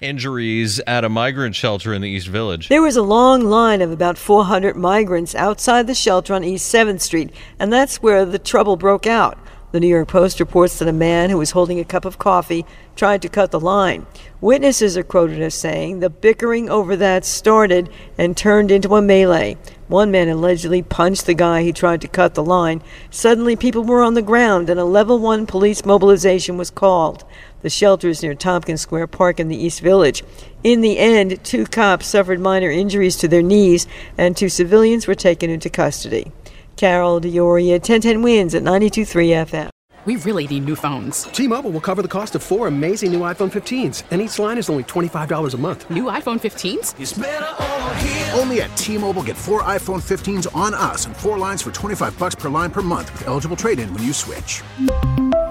injuries at a migrant shelter in the East Village. There was a long line of about 400 migrants outside the shelter on East 7th Street, and that's where the trouble broke out. The New York Post reports that a man who was holding a cup of coffee tried to cut the line. Witnesses are quoted as saying the bickering over that started and turned into a melee. One man allegedly punched the guy he tried to cut the line. Suddenly, people were on the ground and a level one police mobilization was called. The shelter is near Tompkins Square Park in the East Village. In the end, two cops suffered minor injuries to their knees and two civilians were taken into custody. Carol D'Auria, 1010 wins at 92.3 FM. We really need new phones. T-Mobile will cover the cost of four amazing new iPhone 15s, and each line is only $25 a month. New iPhone 15s? Only at T-Mobile get four iPhone 15s on us and four lines for 25 bucks per line per month with eligible trade-in when you switch.